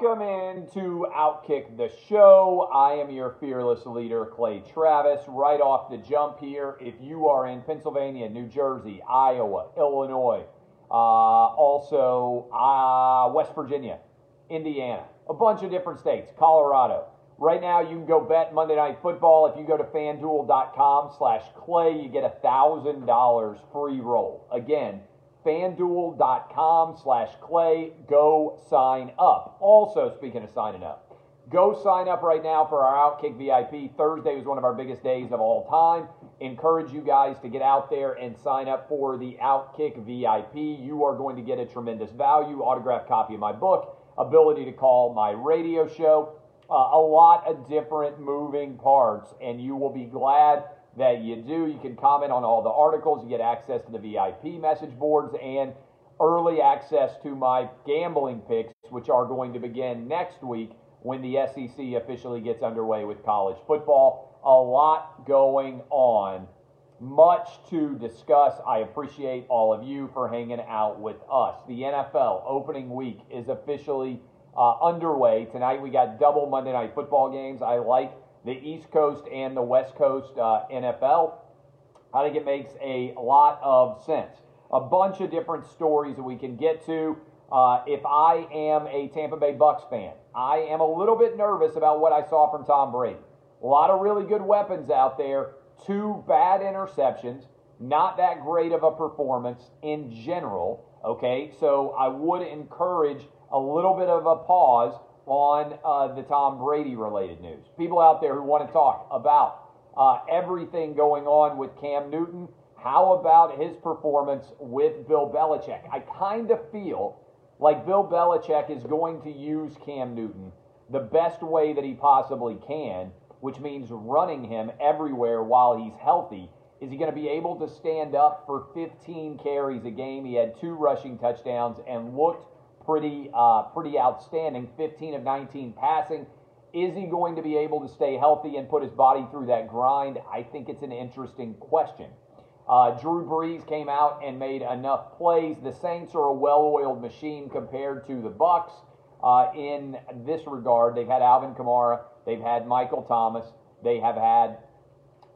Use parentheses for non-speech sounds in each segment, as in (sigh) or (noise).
Welcome into Outkick the Show. I am your fearless leader, Clay Travis. Right off the jump here, if you are in Pennsylvania, New Jersey, Iowa, Illinois, uh, also uh, West Virginia, Indiana, a bunch of different states, Colorado. Right now, you can go bet Monday Night Football. If you go to fanduel.com slash clay, you get a $1,000 free roll. Again, fanduel.com slash clay. Go sign up. Also, speaking of signing up, go sign up right now for our Outkick VIP. Thursday was one of our biggest days of all time. Encourage you guys to get out there and sign up for the Outkick VIP. You are going to get a tremendous value, autographed copy of my book, ability to call my radio show, uh, a lot of different moving parts, and you will be glad that you do. You can comment on all the articles, you get access to the VIP message boards, and early access to my gambling picks, which are going to begin next week when the SEC officially gets underway with college football. A lot going on, much to discuss. I appreciate all of you for hanging out with us. The NFL opening week is officially uh, underway. Tonight we got double Monday night football games. I like the East Coast and the West Coast uh, NFL. I think it makes a lot of sense. A bunch of different stories that we can get to. Uh, if I am a Tampa Bay Bucks fan, I am a little bit nervous about what I saw from Tom Brady. A lot of really good weapons out there, two bad interceptions, not that great of a performance in general. Okay, so I would encourage a little bit of a pause on uh, the Tom Brady related news. People out there who want to talk about uh, everything going on with Cam Newton. How about his performance with Bill Belichick? I kind of feel like Bill Belichick is going to use Cam Newton the best way that he possibly can, which means running him everywhere while he's healthy. Is he going to be able to stand up for 15 carries a game? He had two rushing touchdowns and looked pretty uh, pretty outstanding. 15 of 19 passing. Is he going to be able to stay healthy and put his body through that grind? I think it's an interesting question. Uh, Drew Brees came out and made enough plays. The Saints are a well-oiled machine compared to the Bucks uh, in this regard. They've had Alvin Kamara, they've had Michael Thomas, they have had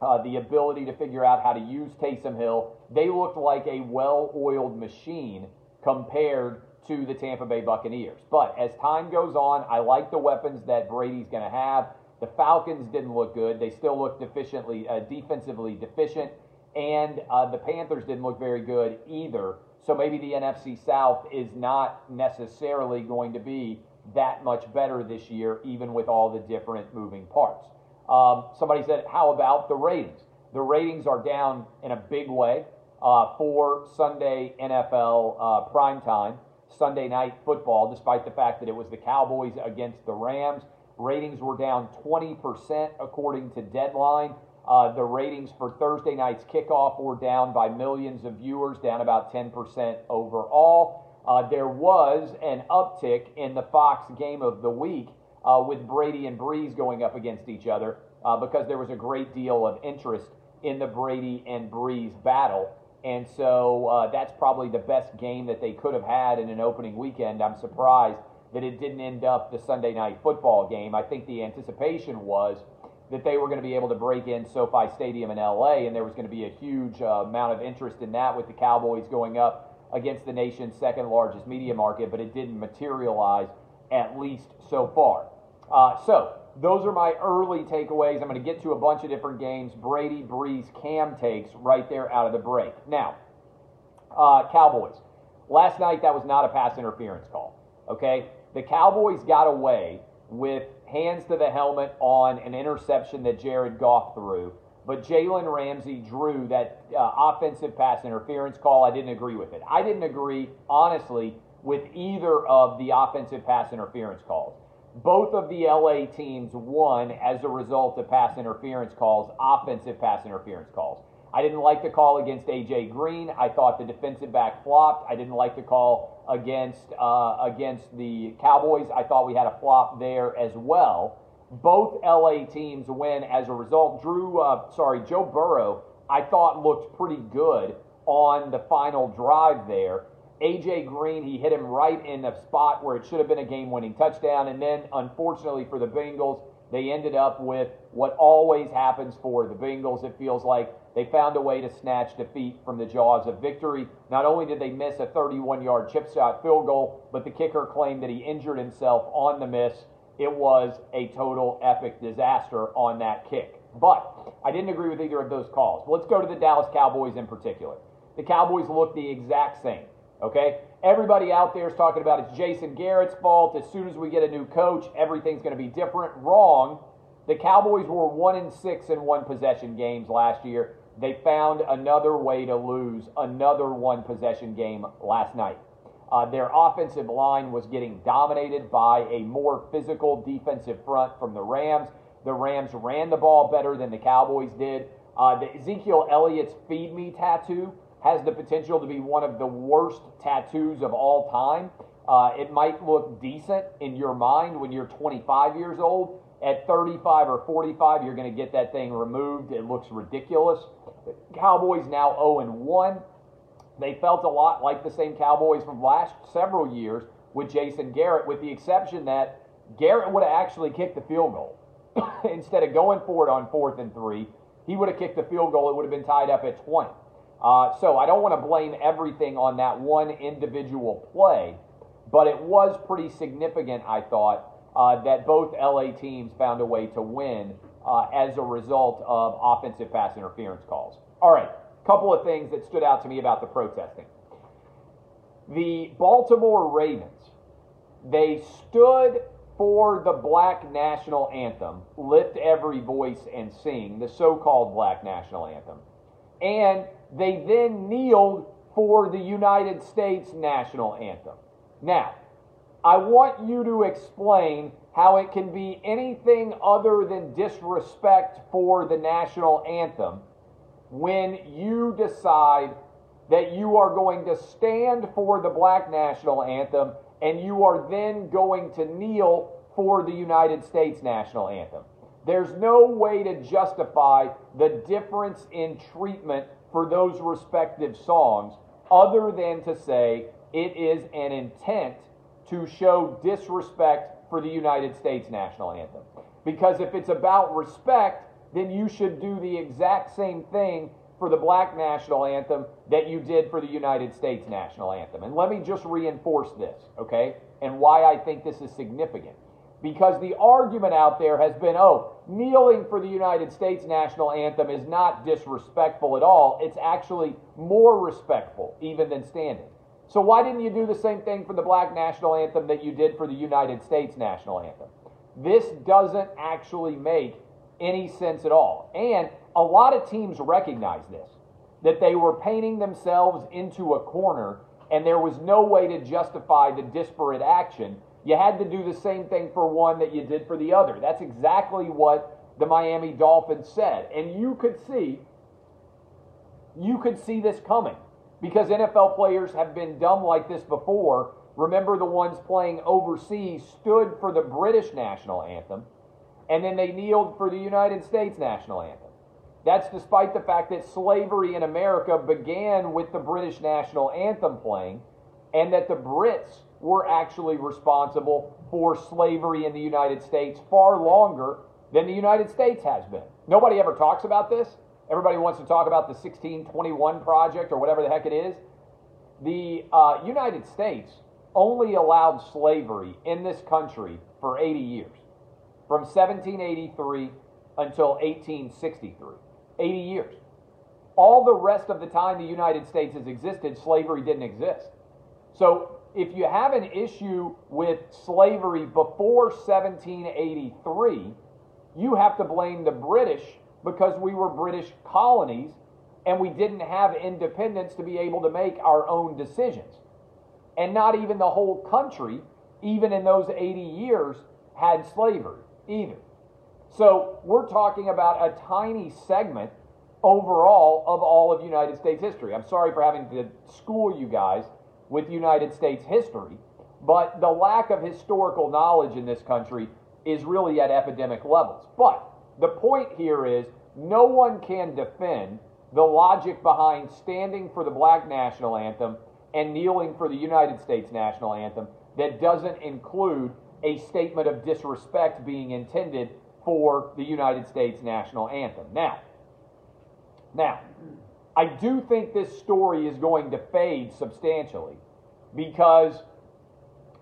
uh, the ability to figure out how to use Taysom Hill. They looked like a well-oiled machine compared to the Tampa Bay Buccaneers. But as time goes on, I like the weapons that Brady's going to have. The Falcons didn't look good. They still look deficiently, uh, defensively deficient, and uh, the Panthers didn't look very good either. So maybe the NFC South is not necessarily going to be that much better this year, even with all the different moving parts. Um, somebody said, "How about the ratings?" The ratings are down in a big way uh, for Sunday NFL uh, prime time. Sunday night football, despite the fact that it was the Cowboys against the Rams. Ratings were down 20% according to Deadline. Uh, the ratings for Thursday night's kickoff were down by millions of viewers, down about 10% overall. Uh, there was an uptick in the Fox game of the week uh, with Brady and Brees going up against each other uh, because there was a great deal of interest in the Brady and Brees battle. And so uh, that's probably the best game that they could have had in an opening weekend. I'm surprised that it didn't end up the Sunday night football game. I think the anticipation was that they were going to be able to break in SoFi Stadium in LA, and there was going to be a huge uh, amount of interest in that with the Cowboys going up against the nation's second largest media market, but it didn't materialize, at least so far. Uh, so, those are my early takeaways. I'm going to get to a bunch of different games. Brady, Brees, Cam takes right there out of the break. Now, uh, Cowboys. Last night, that was not a pass interference call. Okay? The Cowboys got away with hands to the helmet on an interception that Jared Goff threw, but Jalen Ramsey drew that uh, offensive pass interference call. I didn't agree with it. I didn't agree, honestly, with either of the offensive pass interference calls. Both of the LA teams won as a result of pass interference calls, offensive pass interference calls. I didn't like the call against AJ Green. I thought the defensive back flopped. I didn't like the call against uh, against the Cowboys. I thought we had a flop there as well. Both LA teams win as a result. Drew, uh, sorry, Joe Burrow, I thought looked pretty good on the final drive there. AJ Green, he hit him right in the spot where it should have been a game winning touchdown. And then, unfortunately for the Bengals, they ended up with what always happens for the Bengals. It feels like they found a way to snatch defeat from the jaws of victory. Not only did they miss a 31 yard chip shot field goal, but the kicker claimed that he injured himself on the miss. It was a total epic disaster on that kick. But I didn't agree with either of those calls. Let's go to the Dallas Cowboys in particular. The Cowboys look the exact same. Okay? Everybody out there is talking about it's Jason Garrett's fault. As soon as we get a new coach, everything's going to be different. Wrong. The Cowboys were one in six in one possession games last year. They found another way to lose another one possession game last night. Uh, their offensive line was getting dominated by a more physical defensive front from the Rams. The Rams ran the ball better than the Cowboys did. Uh, the Ezekiel Elliott's Feed Me tattoo has the potential to be one of the worst tattoos of all time. Uh, it might look decent in your mind when you're 25 years old. At 35 or 45, you're going to get that thing removed. It looks ridiculous. The Cowboys now 0 and 1. They felt a lot like the same Cowboys from last several years with Jason Garrett, with the exception that Garrett would have actually kicked the field goal. (coughs) Instead of going for it on fourth and three, he would have kicked the field goal. It would have been tied up at 20. Uh, so I don't want to blame everything on that one individual play, but it was pretty significant, I thought, uh, that both LA teams found a way to win uh, as a result of offensive pass interference calls. All right, couple of things that stood out to me about the protesting. The Baltimore Ravens, they stood for the black national anthem, lift every voice and sing, the so called black national anthem. And they then kneeled for the United States national anthem. Now, I want you to explain how it can be anything other than disrespect for the national anthem when you decide that you are going to stand for the black national anthem and you are then going to kneel for the United States national anthem. There's no way to justify the difference in treatment for those respective songs other than to say it is an intent to show disrespect for the United States national anthem. Because if it's about respect, then you should do the exact same thing for the black national anthem that you did for the United States national anthem. And let me just reinforce this, okay? And why I think this is significant because the argument out there has been oh, kneeling for the United States national anthem is not disrespectful at all. It's actually more respectful even than standing. So why didn't you do the same thing for the black national anthem that you did for the United States national anthem? This doesn't actually make any sense at all. And a lot of teams recognize this that they were painting themselves into a corner and there was no way to justify the disparate action you had to do the same thing for one that you did for the other. That's exactly what the Miami Dolphins said. And you could see you could see this coming because NFL players have been dumb like this before. Remember the ones playing overseas stood for the British national anthem and then they kneeled for the United States national anthem. That's despite the fact that slavery in America began with the British national anthem playing and that the Brits were actually responsible for slavery in the United States far longer than the United States has been. Nobody ever talks about this. Everybody wants to talk about the 1621 Project or whatever the heck it is. The uh, United States only allowed slavery in this country for 80 years, from 1783 until 1863. 80 years. All the rest of the time the United States has existed, slavery didn't exist. So if you have an issue with slavery before 1783, you have to blame the British because we were British colonies and we didn't have independence to be able to make our own decisions. And not even the whole country, even in those 80 years, had slavery either. So we're talking about a tiny segment overall of all of United States history. I'm sorry for having to school you guys with United States history, but the lack of historical knowledge in this country is really at epidemic levels. But the point here is no one can defend the logic behind standing for the black national anthem and kneeling for the United States national anthem that doesn't include a statement of disrespect being intended for the United States national anthem. Now, now, I do think this story is going to fade substantially because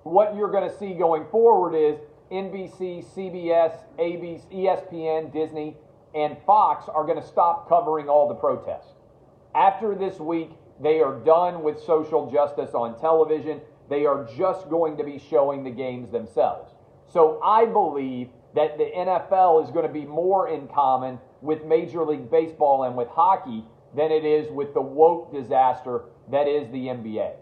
what you're going to see going forward is NBC, CBS, ABC, ESPN, Disney, and Fox are going to stop covering all the protests. After this week, they are done with social justice on television. They are just going to be showing the games themselves. So I believe that the NFL is going to be more in common with Major League Baseball and with hockey than it is with the woke disaster that is the NBA.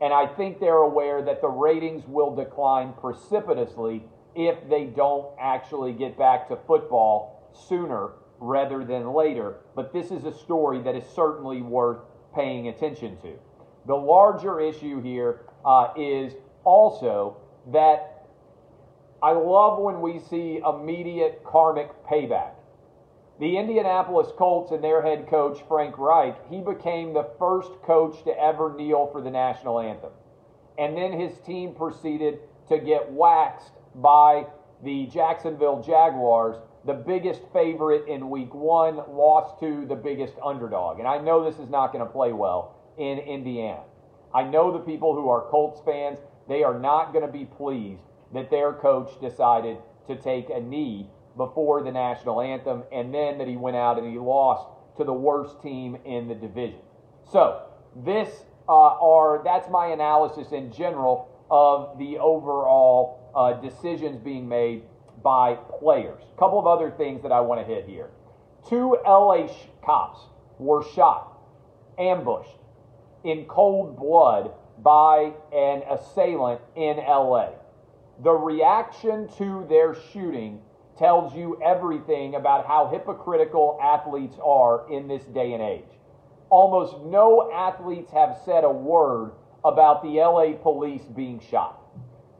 And I think they're aware that the ratings will decline precipitously if they don't actually get back to football sooner rather than later. But this is a story that is certainly worth paying attention to. The larger issue here uh, is also that I love when we see immediate karmic payback. The Indianapolis Colts and their head coach, Frank Reich, he became the first coach to ever kneel for the national anthem. And then his team proceeded to get waxed by the Jacksonville Jaguars, the biggest favorite in week one, lost to the biggest underdog. And I know this is not going to play well in Indiana. I know the people who are Colts fans, they are not going to be pleased that their coach decided to take a knee before the national anthem, and then that he went out and he lost to the worst team in the division. So this uh, are that's my analysis in general of the overall uh, decisions being made by players. A couple of other things that I want to hit here. Two LA cops were shot, ambushed in cold blood by an assailant in LA. The reaction to their shooting tells you everything about how hypocritical athletes are in this day and age. Almost no athletes have said a word about the LA police being shot.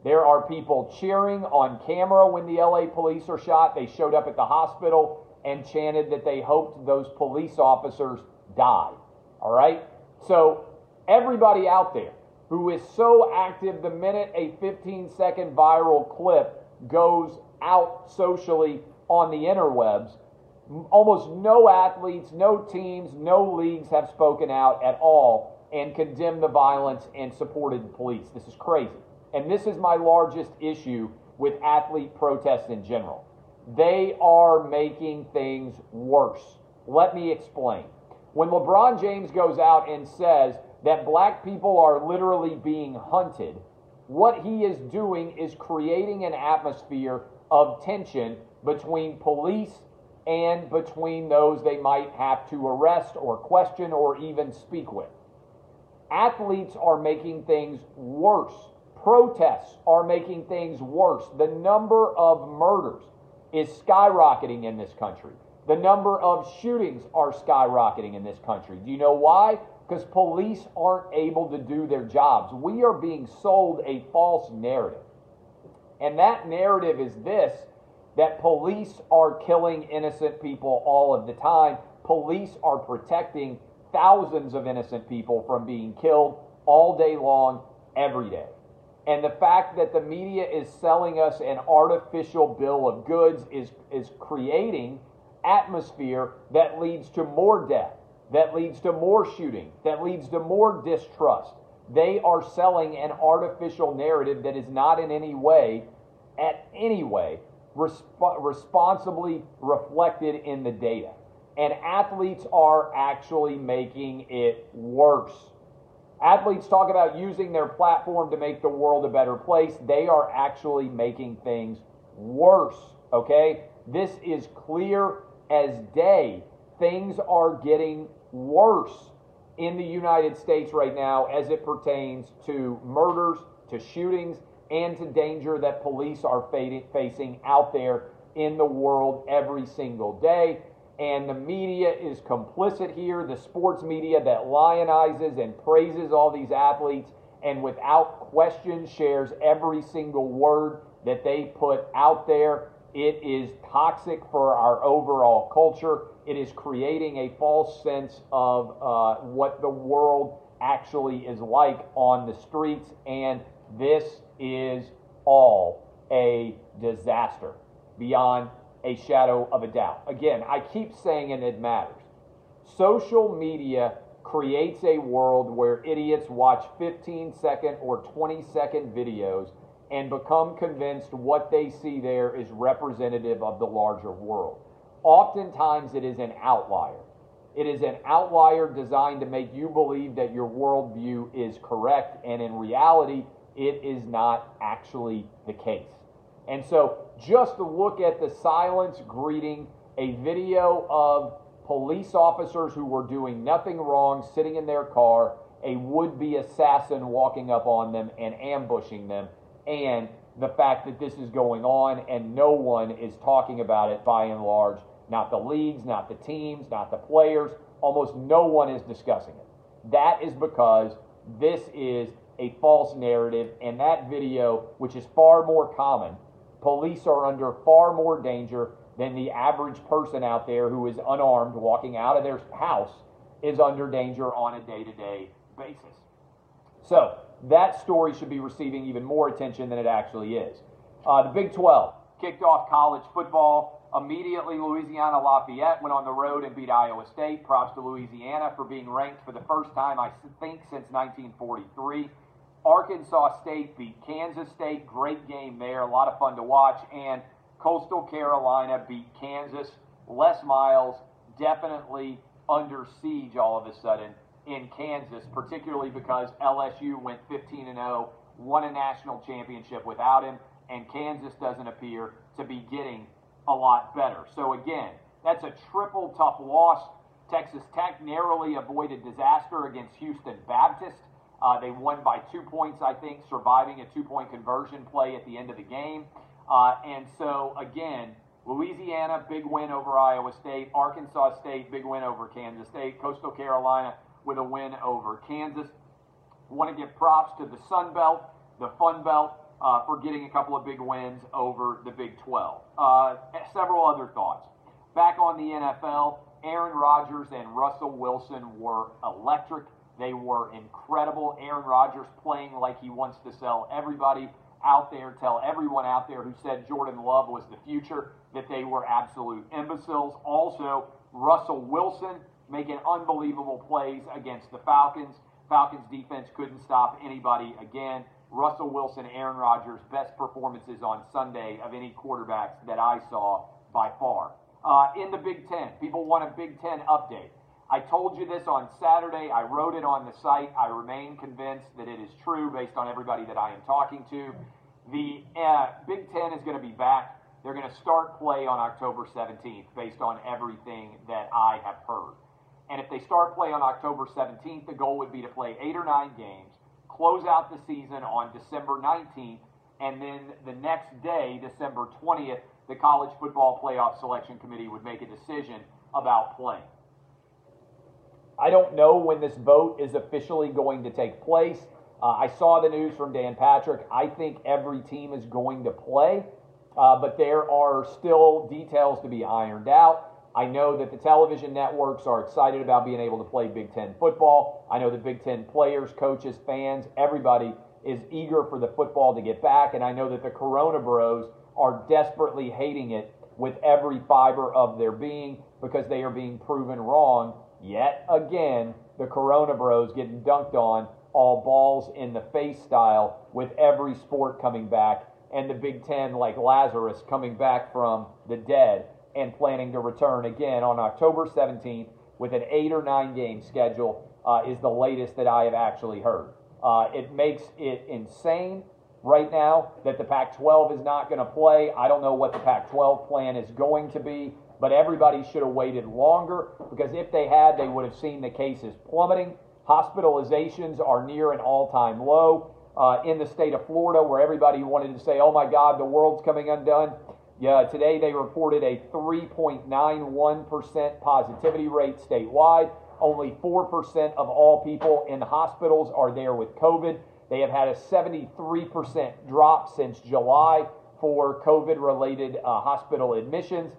There are people cheering on camera when the LA police are shot. They showed up at the hospital and chanted that they hoped those police officers died. All right? So, everybody out there who is so active the minute a 15 second viral clip goes out socially on the interwebs. Almost no athletes, no teams, no leagues have spoken out at all and condemned the violence and supported the police. This is crazy. And this is my largest issue with athlete protests in general. They are making things worse. Let me explain. When LeBron James goes out and says that black people are literally being hunted, what he is doing is creating an atmosphere of tension between police and between those they might have to arrest or question or even speak with. Athletes are making things worse. Protests are making things worse. The number of murders is skyrocketing in this country. The number of shootings are skyrocketing in this country. Do you know why? Because police aren't able to do their jobs. We are being sold a false narrative. And that narrative is this that police are killing innocent people all of the time. Police are protecting thousands of innocent people from being killed all day long, every day. And the fact that the media is selling us an artificial bill of goods is, is creating atmosphere that leads to more death, that leads to more shooting, that leads to more distrust. They are selling an artificial narrative that is not in any way, at any way, resp- responsibly reflected in the data. And athletes are actually making it worse. Athletes talk about using their platform to make the world a better place. They are actually making things worse. Okay? This is clear as day. Things are getting worse in the United States right now as it pertains to murders, to shootings, and to danger that police are facing out there in the world every single day. And the media is complicit here, the sports media that lionizes and praises all these athletes and without question shares every single word that they put out there. It is toxic for our overall culture. It is creating a false sense of uh, what the world actually is like on the streets, and this is all a disaster beyond a shadow of a doubt. Again, I keep saying, and it matters. Social media creates a world where idiots watch 15 second or 20 second videos and become convinced what they see there is representative of the larger world. Oftentimes, it is an outlier. It is an outlier designed to make you believe that your worldview is correct, and in reality, it is not actually the case. And so, just to look at the silence greeting a video of police officers who were doing nothing wrong sitting in their car, a would be assassin walking up on them and ambushing them, and the fact that this is going on and no one is talking about it by and large. Not the leagues, not the teams, not the players. Almost no one is discussing it. That is because this is a false narrative, and that video, which is far more common, police are under far more danger than the average person out there who is unarmed walking out of their house is under danger on a day to day basis. So, that story should be receiving even more attention than it actually is. Uh, the Big 12 kicked off college football. Immediately, Louisiana Lafayette went on the road and beat Iowa State. Props to Louisiana for being ranked for the first time, I think, since 1943. Arkansas State beat Kansas State. Great game there. A lot of fun to watch. And Coastal Carolina beat Kansas. Les Miles definitely under siege all of a sudden in Kansas, particularly because LSU went 15 and 0, won a national championship without him, and Kansas doesn't appear to be getting a lot better. So again, that's a triple tough loss. Texas Tech narrowly avoided disaster against Houston Baptist. Uh, they won by two points, I think, surviving a two point conversion play at the end of the game. Uh, and so, again, Louisiana, big win over Iowa State. Arkansas State, big win over Kansas State. Coastal Carolina with a win over Kansas. Want to give props to the Sun Belt, the Fun Belt, uh, for getting a couple of big wins over the Big 12. Uh, several other thoughts. Back on the NFL, Aaron Rodgers and Russell Wilson were electric. They were incredible. Aaron Rodgers playing like he wants to sell everybody out there, tell everyone out there who said Jordan Love was the future that they were absolute imbeciles. Also, Russell Wilson making unbelievable plays against the Falcons. Falcons defense couldn't stop anybody again. Russell Wilson, Aaron Rodgers, best performances on Sunday of any quarterbacks that I saw by far. Uh, in the Big Ten, people want a Big Ten update. I told you this on Saturday. I wrote it on the site. I remain convinced that it is true based on everybody that I am talking to. The uh, Big Ten is going to be back. They're going to start play on October 17th based on everything that I have heard. And if they start play on October 17th, the goal would be to play eight or nine games, close out the season on December 19th, and then the next day, December 20th, the College Football Playoff Selection Committee would make a decision about playing. I don't know when this vote is officially going to take place. Uh, I saw the news from Dan Patrick. I think every team is going to play, uh, but there are still details to be ironed out. I know that the television networks are excited about being able to play Big Ten football. I know the Big Ten players, coaches, fans, everybody is eager for the football to get back. And I know that the Corona Bros are desperately hating it with every fiber of their being because they are being proven wrong Yet again, the Corona Bros getting dunked on all balls in the face style with every sport coming back, and the Big Ten, like Lazarus, coming back from the dead and planning to return again on October 17th with an eight or nine game schedule, uh, is the latest that I have actually heard. Uh, it makes it insane right now that the Pac 12 is not going to play. I don't know what the Pac 12 plan is going to be but everybody should have waited longer because if they had, they would have seen the cases plummeting. Hospitalizations are near an all time low. uh, in the state of Florida, where everybody wanted to say, oh my God, the world's coming undone. Yeah, today they reported a 3.91% positivity rate statewide. Only 4% of all people in hospitals are there with COVID. They have had a 73% drop since July for COVID related uh, hospital admissions.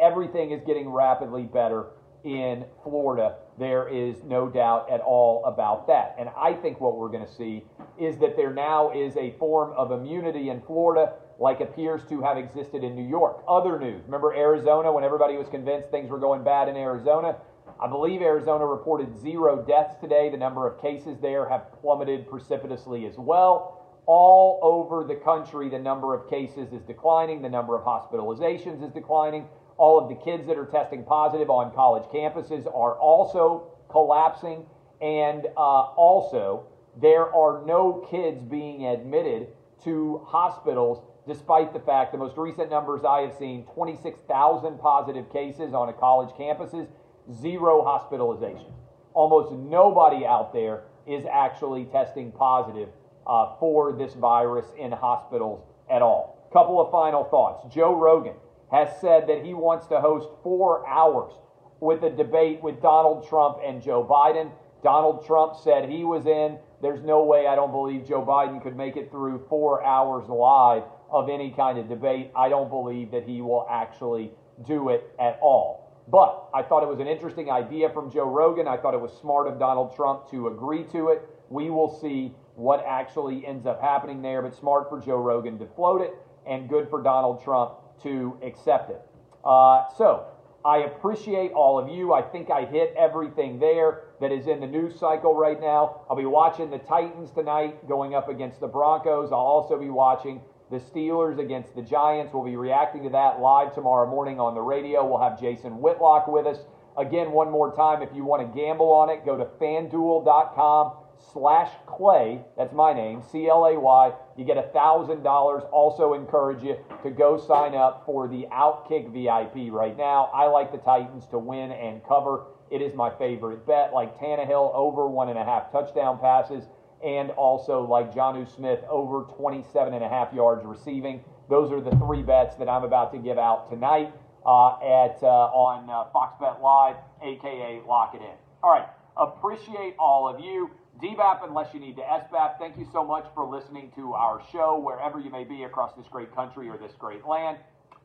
Everything is getting rapidly better in Florida. There is no doubt at all about that. And I think what we're going to see is that there now is a form of immunity in Florida like appears to have existed in New York. Other news. Remember Arizona when everybody was convinced things were going bad in Arizona? I believe Arizona reported zero deaths today. The number of cases there have plummeted precipitously as well. All over the country, the number of cases is declining, the number of hospitalizations is declining. All of the kids that are testing positive on college campuses are also collapsing. And uh, also, there are no kids being admitted to hospitals, despite the fact the most recent numbers I have seen 26,000 positive cases on a college campuses, zero hospitalizations. Almost nobody out there is actually testing positive uh, for this virus in hospitals at all. Couple of final thoughts. Joe Rogan has said that he wants to host four hours with a debate with Donald Trump and Joe Biden. Donald Trump said he was in. There's no way I don't believe Joe Biden could make it through four hours live of any kind of debate. I don't believe that he will actually do it at all. But I thought it was an interesting idea from Joe Rogan. I thought it was smart of Donald Trump to agree to it. We will see what actually ends up happening there, but smart for Joe Rogan to float it and good for Donald Trump to accept it. Uh, so I appreciate all of you. I think I hit everything there that is in the news cycle right now. I'll be watching the Titans tonight going up against the Broncos. I'll also be watching the Steelers against the Giants. We'll be reacting to that live tomorrow morning on the radio. We'll have Jason Whitlock with us. Again, one more time, if you want to gamble on it, go to fanduel.com slash clay. That's my name, C L A Y. You get a $1,000. Also encourage you to go sign up for the Outkick VIP right now. I like the Titans to win and cover. It is my favorite bet, like Tannehill over one and a half touchdown passes, and also like Jonnu Smith over 27 and a half yards receiving. Those are the three bets that I'm about to give out tonight uh, at uh, on uh, Fox Bet Live, aka Lock It In. All right, appreciate all of you. DBAP unless you need to SBAP. Thank you so much for listening to our show wherever you may be across this great country or this great land.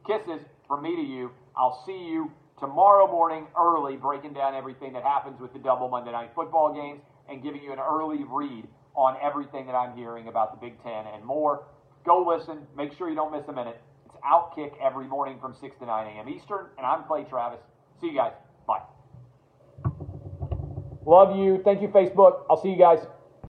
Kisses from me to you. I'll see you tomorrow morning early, breaking down everything that happens with the double Monday night football games and giving you an early read on everything that I'm hearing about the Big Ten and more. Go listen. Make sure you don't miss a minute. It's Outkick every morning from 6 to 9 a.m. Eastern, and I'm Clay Travis. See you guys. Bye. Love you. Thank you, Facebook. I'll see you guys.